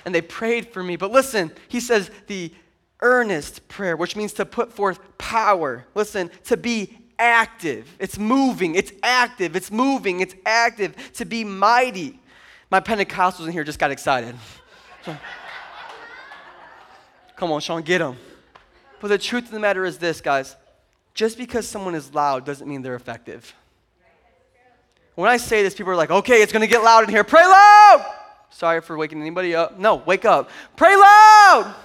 And they prayed for me. But listen, he says the earnest prayer, which means to put forth power. Listen, to be active. It's moving. It's active. It's moving. It's active. To be mighty. My Pentecostals in here just got excited. Come on, Sean, get them. But the truth of the matter is this, guys. Just because someone is loud doesn't mean they're effective. When I say this, people are like, okay, it's going to get loud in here. Pray loud! Sorry for waking anybody up. No, wake up. Pray loud!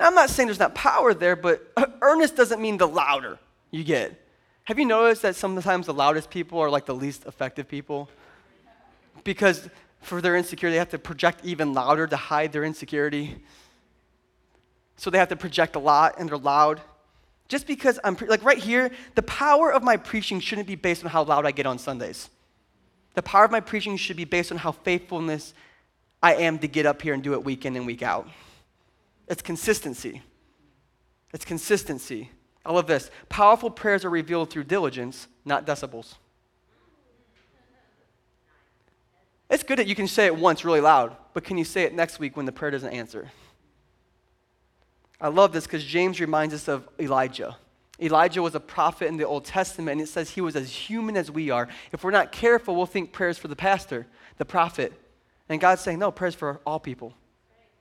I'm not saying there's not power there, but earnest doesn't mean the louder you get. Have you noticed that sometimes the loudest people are like the least effective people? Because for their insecurity, they have to project even louder to hide their insecurity. So they have to project a lot and they're loud. Just because I'm, pre- like right here, the power of my preaching shouldn't be based on how loud I get on Sundays. The power of my preaching should be based on how faithfulness I am to get up here and do it week in and week out. It's consistency. It's consistency. I love this. Powerful prayers are revealed through diligence, not decibels. It's good that you can say it once really loud, but can you say it next week when the prayer doesn't answer? I love this because James reminds us of Elijah. Elijah was a prophet in the Old Testament, and it says he was as human as we are. If we're not careful, we'll think prayers for the pastor, the prophet. And God's saying, no, prayers for all people.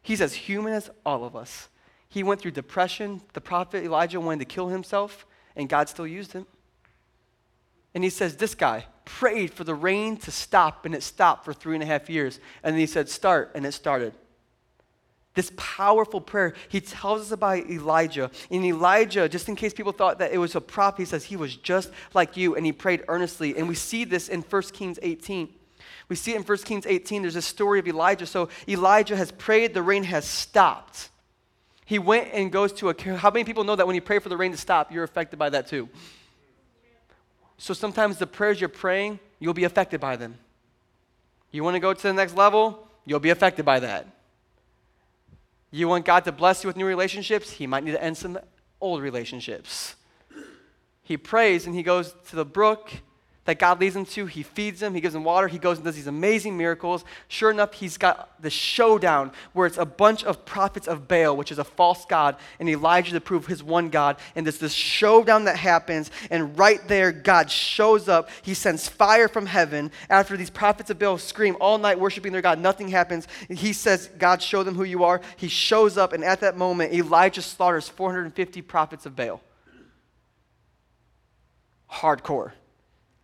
He's as human as all of us. He went through depression. The prophet Elijah wanted to kill himself, and God still used him. And he says, This guy prayed for the rain to stop, and it stopped for three and a half years. And then he said, Start, and it started. This powerful prayer, he tells us about Elijah. And Elijah, just in case people thought that it was a prop, he says he was just like you, and he prayed earnestly. And we see this in 1 Kings 18. We see it in 1 Kings 18. There's a story of Elijah. So Elijah has prayed, the rain has stopped. He went and goes to a. How many people know that when you pray for the rain to stop, you're affected by that too? So sometimes the prayers you're praying, you'll be affected by them. You want to go to the next level, you'll be affected by that. You want God to bless you with new relationships, He might need to end some old relationships. He prays and he goes to the brook that God leads him to. He feeds him, he gives him water, he goes and does these amazing miracles. Sure enough, he's got the showdown where it's a bunch of prophets of Baal, which is a false god, and Elijah to prove his one God. And there's this showdown that happens, and right there, God shows up. He sends fire from heaven. After these prophets of Baal scream all night worshiping their God, nothing happens. He says, God, show them who you are. He shows up, and at that moment, Elijah slaughters 450 prophets of Baal. Hardcore.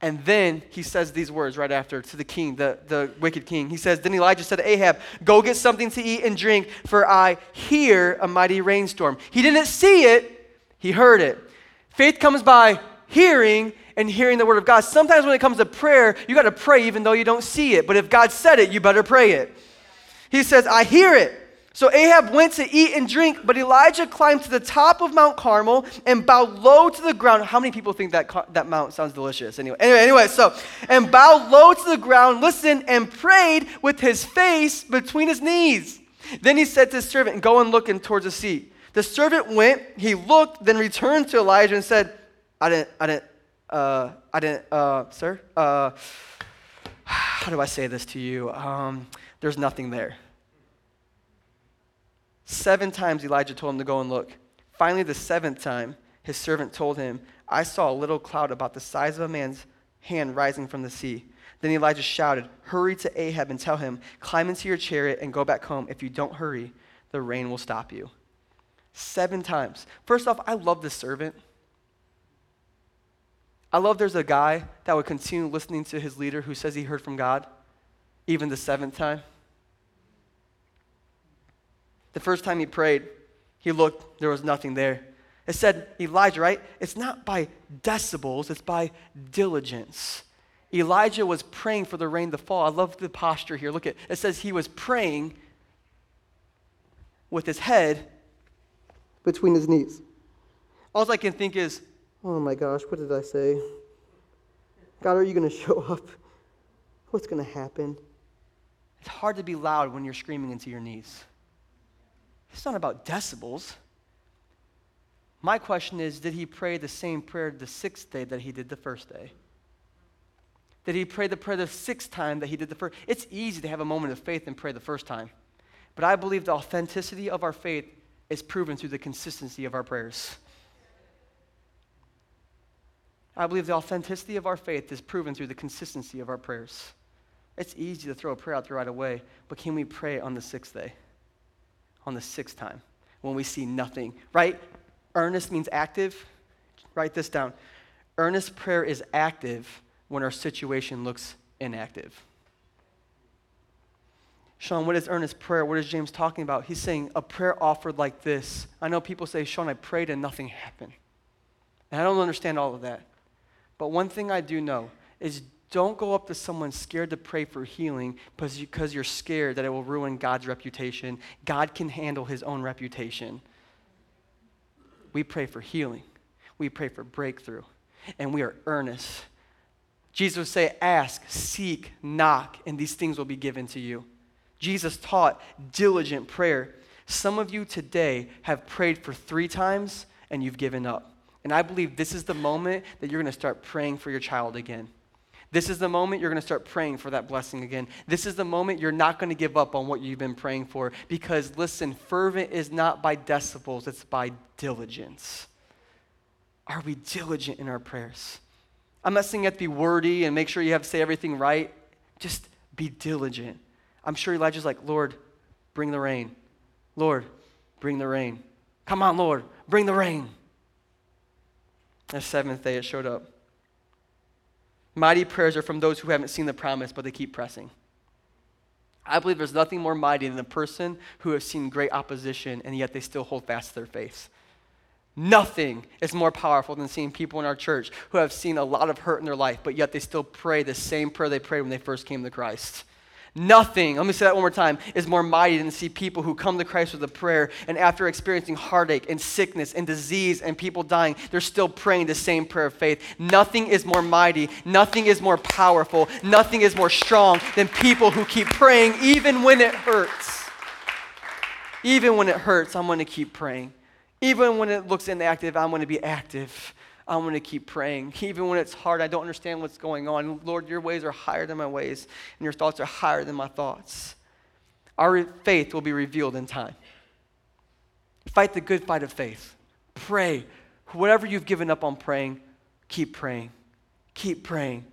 And then he says these words right after to the king, the, the wicked king. He says, Then Elijah said to Ahab, Go get something to eat and drink, for I hear a mighty rainstorm. He didn't see it, he heard it. Faith comes by hearing and hearing the word of God. Sometimes when it comes to prayer, you got to pray even though you don't see it. But if God said it, you better pray it. He says, I hear it. So Ahab went to eat and drink, but Elijah climbed to the top of Mount Carmel and bowed low to the ground. How many people think that, that mount sounds delicious? Anyway, anyway, anyway, so, and bowed low to the ground, listened, and prayed with his face between his knees. Then he said to his servant, Go and look in towards the sea. The servant went, he looked, then returned to Elijah and said, I didn't, I didn't, uh, I didn't, uh, sir, uh, how do I say this to you? Um, there's nothing there. Seven times Elijah told him to go and look. Finally, the seventh time, his servant told him, I saw a little cloud about the size of a man's hand rising from the sea. Then Elijah shouted, Hurry to Ahab and tell him, Climb into your chariot and go back home. If you don't hurry, the rain will stop you. Seven times. First off, I love this servant. I love there's a guy that would continue listening to his leader who says he heard from God, even the seventh time. The first time he prayed, he looked, there was nothing there. It said, Elijah, right? It's not by decibels, it's by diligence. Elijah was praying for the rain to fall. I love the posture here. Look at it says he was praying with his head between his knees. All I can think is, oh my gosh, what did I say? God, are you going to show up? What's going to happen? It's hard to be loud when you're screaming into your knees. It's not about decibels. My question is did he pray the same prayer the sixth day that he did the first day? Did he pray the prayer the sixth time that he did the first? It's easy to have a moment of faith and pray the first time. But I believe the authenticity of our faith is proven through the consistency of our prayers. I believe the authenticity of our faith is proven through the consistency of our prayers. It's easy to throw a prayer out there right away, but can we pray on the sixth day? On the sixth time, when we see nothing, right? Earnest means active. Write this down. Earnest prayer is active when our situation looks inactive. Sean, what is earnest prayer? What is James talking about? He's saying a prayer offered like this. I know people say, Sean, I prayed and nothing happened. And I don't understand all of that. But one thing I do know is don't go up to someone scared to pray for healing because you're scared that it will ruin God's reputation. God can handle his own reputation. We pray for healing, we pray for breakthrough, and we are earnest. Jesus would say, Ask, seek, knock, and these things will be given to you. Jesus taught diligent prayer. Some of you today have prayed for three times and you've given up. And I believe this is the moment that you're going to start praying for your child again. This is the moment you're going to start praying for that blessing again. This is the moment you're not going to give up on what you've been praying for because, listen, fervent is not by decibels, it's by diligence. Are we diligent in our prayers? I'm not saying you have to be wordy and make sure you have to say everything right. Just be diligent. I'm sure Elijah's like, Lord, bring the rain. Lord, bring the rain. Come on, Lord, bring the rain. The seventh day it showed up. Mighty prayers are from those who haven't seen the promise, but they keep pressing. I believe there's nothing more mighty than a person who has seen great opposition and yet they still hold fast to their faith. Nothing is more powerful than seeing people in our church who have seen a lot of hurt in their life, but yet they still pray the same prayer they prayed when they first came to Christ. Nothing, let me say that one more time, is more mighty than to see people who come to Christ with a prayer and after experiencing heartache and sickness and disease and people dying, they're still praying the same prayer of faith. Nothing is more mighty, nothing is more powerful, nothing is more strong than people who keep praying even when it hurts. Even when it hurts, I'm going to keep praying. Even when it looks inactive, I'm going to be active. I'm going to keep praying. Even when it's hard, I don't understand what's going on. Lord, your ways are higher than my ways, and your thoughts are higher than my thoughts. Our faith will be revealed in time. Fight the good fight of faith. Pray. Whatever you've given up on praying, keep praying. Keep praying.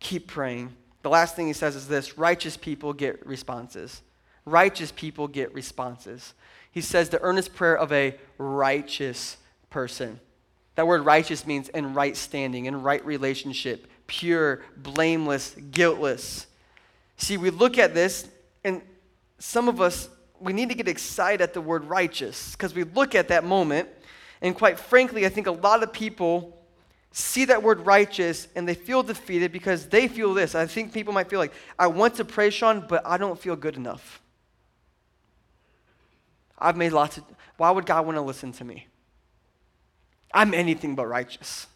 Keep praying. The last thing he says is this righteous people get responses. Righteous people get responses. He says the earnest prayer of a righteous person. That word righteous means in right standing, in right relationship, pure, blameless, guiltless. See, we look at this, and some of us, we need to get excited at the word righteous because we look at that moment, and quite frankly, I think a lot of people see that word righteous and they feel defeated because they feel this. I think people might feel like, I want to pray, Sean, but I don't feel good enough. I've made lots of, why would God want to listen to me? I'm anything but righteous.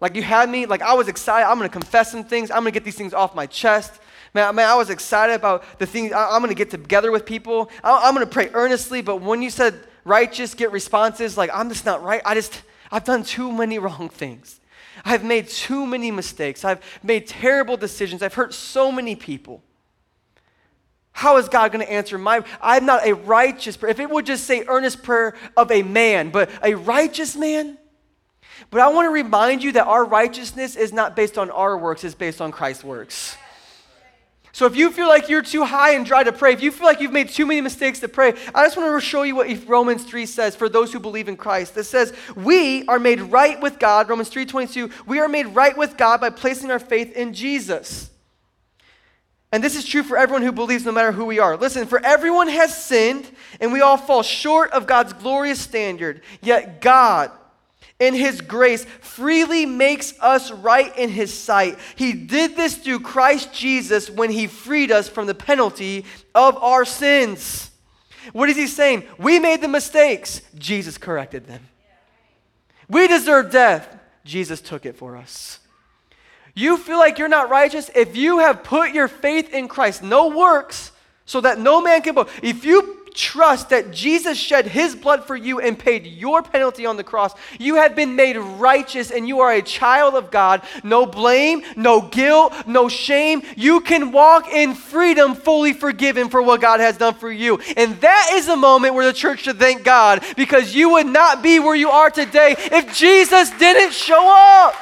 Like you had me, like I was excited. I'm gonna confess some things. I'm gonna get these things off my chest. Man, man I was excited about the things. I, am gonna get together with people. I, I'm gonna pray earnestly. But when you said righteous, get responses, like I'm just not right. I just, I've done too many wrong things. I've made too many mistakes. I've made terrible decisions. I've hurt so many people. How is God going to answer my? I'm not a righteous prayer. If it would just say earnest prayer of a man, but a righteous man. But I want to remind you that our righteousness is not based on our works, it's based on Christ's works. So if you feel like you're too high and dry to pray, if you feel like you've made too many mistakes to pray, I just want to show you what Romans 3 says for those who believe in Christ. It says, "We are made right with God." Romans 3:22, "We are made right with God by placing our faith in Jesus." And this is true for everyone who believes, no matter who we are. Listen, for everyone has sinned, and we all fall short of God's glorious standard. Yet God, in His grace, freely makes us right in His sight. He did this through Christ Jesus when He freed us from the penalty of our sins. What is He saying? We made the mistakes, Jesus corrected them. We deserve death, Jesus took it for us. You feel like you're not righteous if you have put your faith in Christ, no works, so that no man can boast. If you trust that Jesus shed his blood for you and paid your penalty on the cross, you have been made righteous and you are a child of God. No blame, no guilt, no shame. You can walk in freedom, fully forgiven for what God has done for you. And that is a moment where the church should thank God because you would not be where you are today if Jesus didn't show up.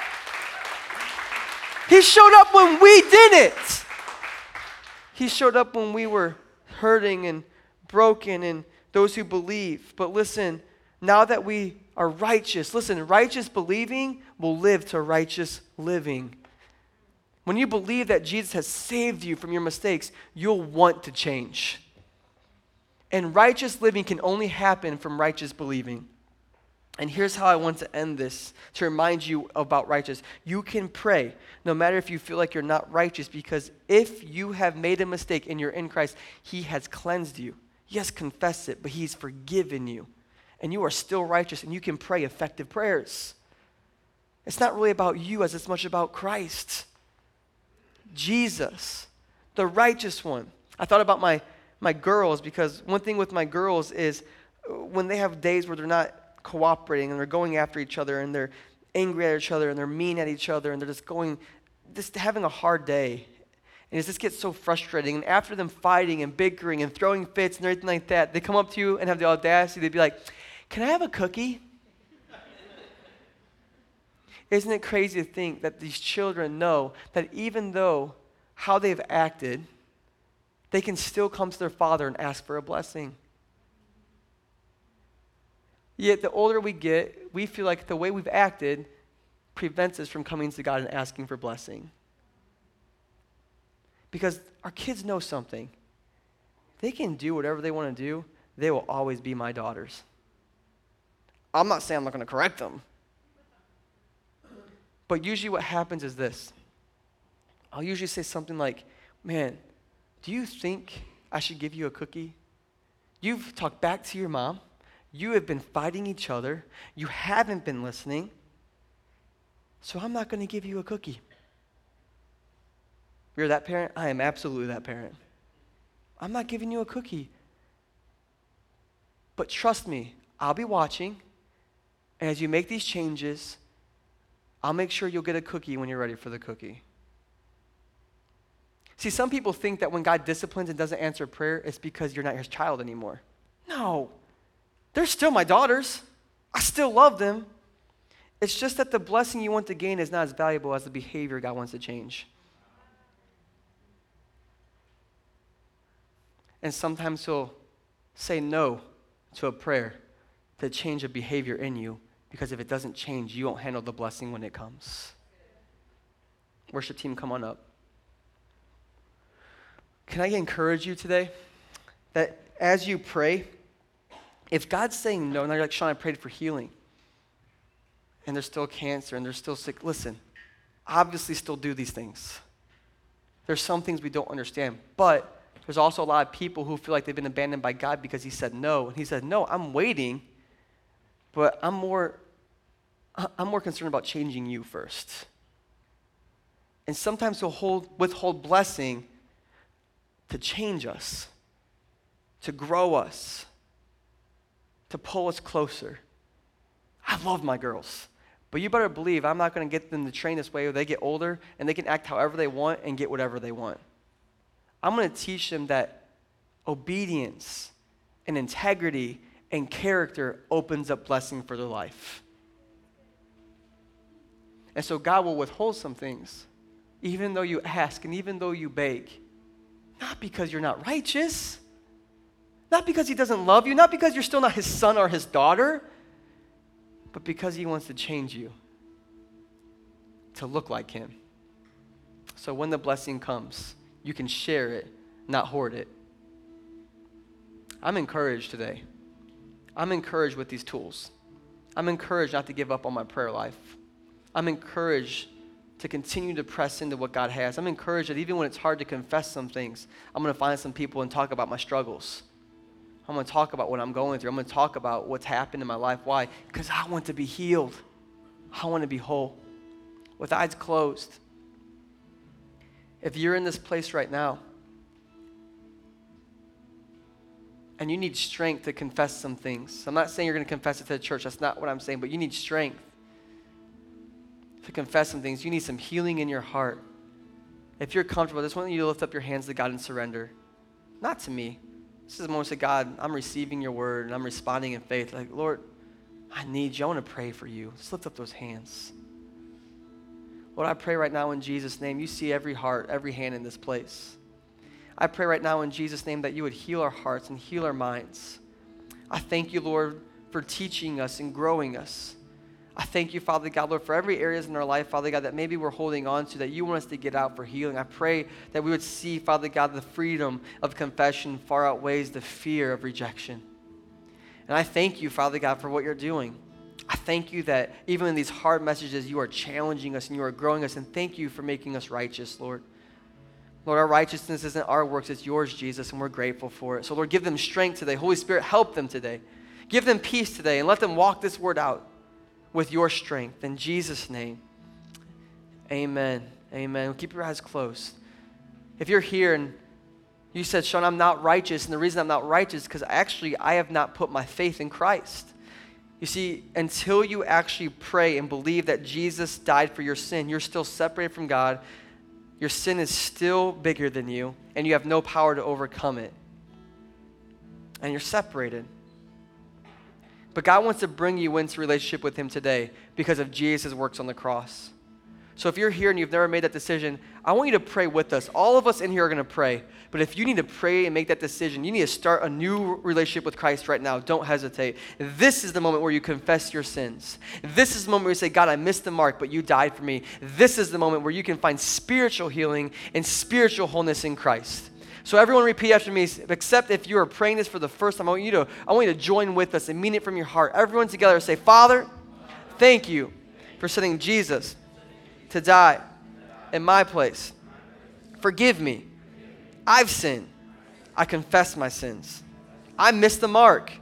He showed up when we didn't. He showed up when we were hurting and broken and those who believe. But listen, now that we are righteous, listen, righteous believing will live to righteous living. When you believe that Jesus has saved you from your mistakes, you'll want to change. And righteous living can only happen from righteous believing. And here's how I want to end this to remind you about righteous. You can pray no matter if you feel like you're not righteous, because if you have made a mistake and you're in Christ, He has cleansed you. Yes, confess it, but He's forgiven you. And you are still righteous, and you can pray effective prayers. It's not really about you as it's much about Christ. Jesus, the righteous one. I thought about my, my girls because one thing with my girls is uh, when they have days where they're not cooperating and they're going after each other and they're angry at each other and they're mean at each other and they're just going, just having a hard day. And it just gets so frustrating. And after them fighting and bickering and throwing fits and everything like that, they come up to you and have the audacity. They'd be like, Can I have a cookie? Isn't it crazy to think that these children know that even though how they've acted, they can still come to their father and ask for a blessing? Yet the older we get, we feel like the way we've acted prevents us from coming to God and asking for blessing. Because our kids know something. They can do whatever they want to do, they will always be my daughters. I'm not saying I'm not going to correct them. But usually what happens is this I'll usually say something like, Man, do you think I should give you a cookie? You've talked back to your mom. You have been fighting each other. You haven't been listening. So I'm not going to give you a cookie. You're that parent? I am absolutely that parent. I'm not giving you a cookie. But trust me, I'll be watching. And as you make these changes, I'll make sure you'll get a cookie when you're ready for the cookie. See, some people think that when God disciplines and doesn't answer prayer, it's because you're not his child anymore. No. They're still my daughters. I still love them. It's just that the blessing you want to gain is not as valuable as the behavior God wants to change. And sometimes He'll say no to a prayer to change a behavior in you because if it doesn't change, you won't handle the blessing when it comes. Worship team, come on up. Can I encourage you today that as you pray, if God's saying no, and you're like, Sean, I prayed for healing, and there's still cancer and they're still sick, listen, obviously still do these things. There's some things we don't understand, but there's also a lot of people who feel like they've been abandoned by God because He said no. And He said, No, I'm waiting, but I'm more, I'm more concerned about changing you first. And sometimes he'll hold, withhold blessing to change us, to grow us, to pull us closer. I love my girls. But you better believe I'm not going to get them to train this way where they get older and they can act however they want and get whatever they want. I'm going to teach them that obedience and integrity and character opens up blessing for their life. And so God will withhold some things, even though you ask and even though you beg, not because you're not righteous, not because He doesn't love you, not because you're still not His son or His daughter, but because He wants to change you to look like Him. So when the blessing comes, you can share it, not hoard it. I'm encouraged today. I'm encouraged with these tools. I'm encouraged not to give up on my prayer life. I'm encouraged to continue to press into what God has. I'm encouraged that even when it's hard to confess some things, I'm going to find some people and talk about my struggles. I'm going to talk about what I'm going through. I'm going to talk about what's happened in my life. Why? Because I want to be healed. I want to be whole. With eyes closed. If you're in this place right now, and you need strength to confess some things. I'm not saying you're going to confess it to the church. That's not what I'm saying, but you need strength to confess some things. You need some healing in your heart. If you're comfortable, I just want you to lift up your hands to God and surrender. Not to me. This is a moment to God, I'm receiving your word and I'm responding in faith. Like, Lord, I need you. I want to pray for you. Just lift up those hands. Lord, I pray right now in Jesus' name, you see every heart, every hand in this place. I pray right now in Jesus' name that you would heal our hearts and heal our minds. I thank you, Lord, for teaching us and growing us. I thank you, Father God, Lord, for every areas in our life, Father God, that maybe we're holding on to, that you want us to get out for healing. I pray that we would see, Father God, the freedom of confession far outweighs the fear of rejection. And I thank you, Father God, for what you're doing. I thank you that even in these hard messages, you are challenging us and you are growing us. And thank you for making us righteous, Lord. Lord, our righteousness isn't our works, it's yours, Jesus, and we're grateful for it. So, Lord, give them strength today. Holy Spirit, help them today. Give them peace today and let them walk this word out with your strength. In Jesus' name, amen. Amen. Keep your eyes closed. If you're here and you said, Sean, I'm not righteous, and the reason I'm not righteous is because actually I have not put my faith in Christ. You see, until you actually pray and believe that Jesus died for your sin, you're still separated from God your sin is still bigger than you, and you have no power to overcome it. And you're separated. But God wants to bring you into relationship with Him today because of Jesus' works on the cross. So if you're here and you've never made that decision, I want you to pray with us. All of us in here are going to pray. But if you need to pray and make that decision, you need to start a new relationship with Christ right now. Don't hesitate. This is the moment where you confess your sins. This is the moment where you say, God, I missed the mark, but you died for me. This is the moment where you can find spiritual healing and spiritual wholeness in Christ. So everyone repeat after me, except if you are praying this for the first time, I want you to, I want you to join with us and mean it from your heart. Everyone together say, Father, thank you for sending Jesus to die in my place. Forgive me. I've sinned. I confess my sins. I missed the mark,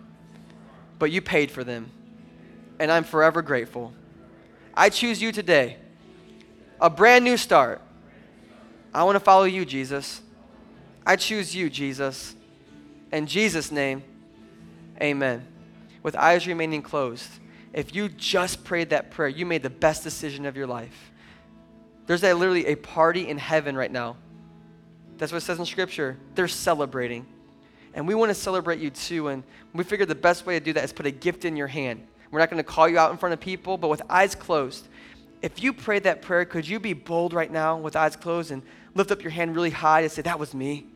but you paid for them, and I'm forever grateful. I choose you today, a brand new start. I want to follow you, Jesus. I choose you, Jesus. In Jesus' name, amen. With eyes remaining closed, if you just prayed that prayer, you made the best decision of your life. There's a, literally a party in heaven right now. That's what it says in Scripture. They're celebrating. And we want to celebrate you too. And we figured the best way to do that is put a gift in your hand. We're not going to call you out in front of people, but with eyes closed. If you prayed that prayer, could you be bold right now with eyes closed and lift up your hand really high and say, That was me.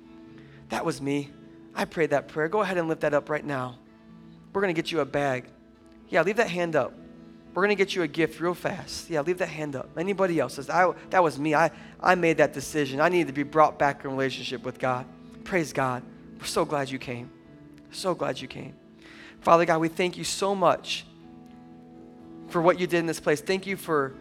That was me. I prayed that prayer. Go ahead and lift that up right now. We're going to get you a bag. Yeah, leave that hand up. We're going to get you a gift real fast. Yeah, leave that hand up. Anybody else says, I, that was me. I, I made that decision. I need to be brought back in relationship with God. Praise God. We're so glad you came. So glad you came. Father God, we thank you so much for what you did in this place. Thank you for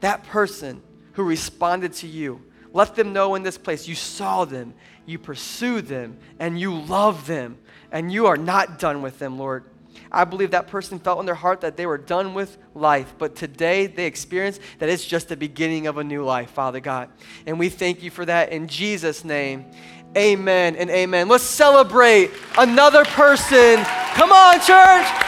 that person who responded to you. Let them know in this place you saw them, you pursue them, and you love them, and you are not done with them, Lord. I believe that person felt in their heart that they were done with life, but today they experience that it's just the beginning of a new life, Father God. And we thank you for that in Jesus' name. Amen and amen. Let's celebrate another person. Come on, church.